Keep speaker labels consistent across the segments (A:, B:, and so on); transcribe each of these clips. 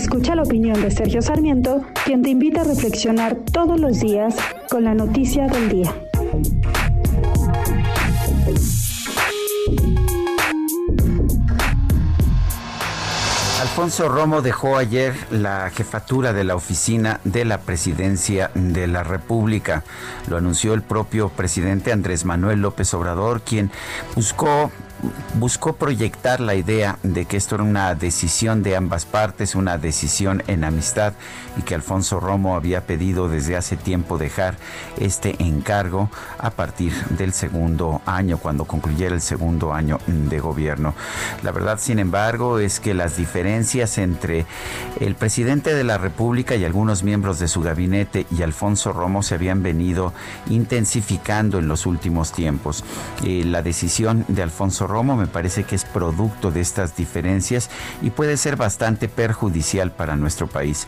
A: Escucha la opinión de Sergio Sarmiento, quien te invita a reflexionar todos los días con la noticia del día.
B: Alfonso Romo dejó ayer la jefatura de la oficina de la presidencia de la República. Lo anunció el propio presidente Andrés Manuel López Obrador, quien buscó buscó proyectar la idea de que esto era una decisión de ambas partes, una decisión en amistad y que Alfonso Romo había pedido desde hace tiempo dejar este encargo a partir del segundo año, cuando concluyera el segundo año de gobierno. La verdad, sin embargo, es que las diferencias entre el presidente de la República y algunos miembros de su gabinete y Alfonso Romo se habían venido intensificando en los últimos tiempos. Eh, la decisión de Alfonso Romo me parece que es producto de estas diferencias y puede ser bastante perjudicial para nuestro país.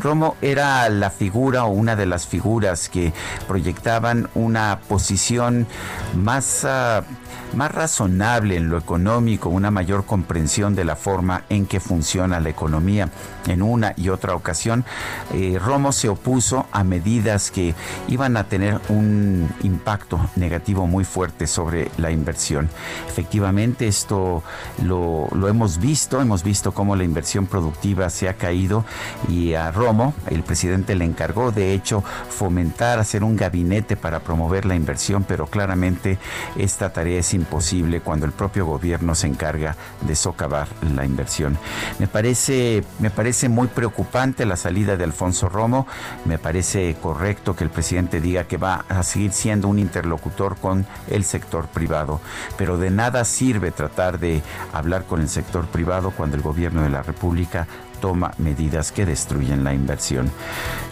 B: Romo era la figura o una de las figuras que proyectaban una posición más... Uh, más razonable en lo económico, una mayor comprensión de la forma en que funciona la economía. En una y otra ocasión, eh, Romo se opuso a medidas que iban a tener un impacto negativo muy fuerte sobre la inversión. Efectivamente, esto lo, lo hemos visto, hemos visto cómo la inversión productiva se ha caído y a Romo, el presidente le encargó, de hecho, fomentar, hacer un gabinete para promover la inversión, pero claramente esta tarea es imposible cuando el propio gobierno se encarga de socavar la inversión. Me parece, me parece muy preocupante la salida de Alfonso Romo. Me parece correcto que el presidente diga que va a seguir siendo un interlocutor con el sector privado. Pero de nada sirve tratar de hablar con el sector privado cuando el gobierno de la República toma medidas que destruyen la inversión.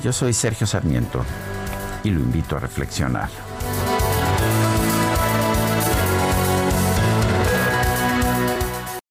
B: Yo soy Sergio Sarmiento y lo invito a reflexionar.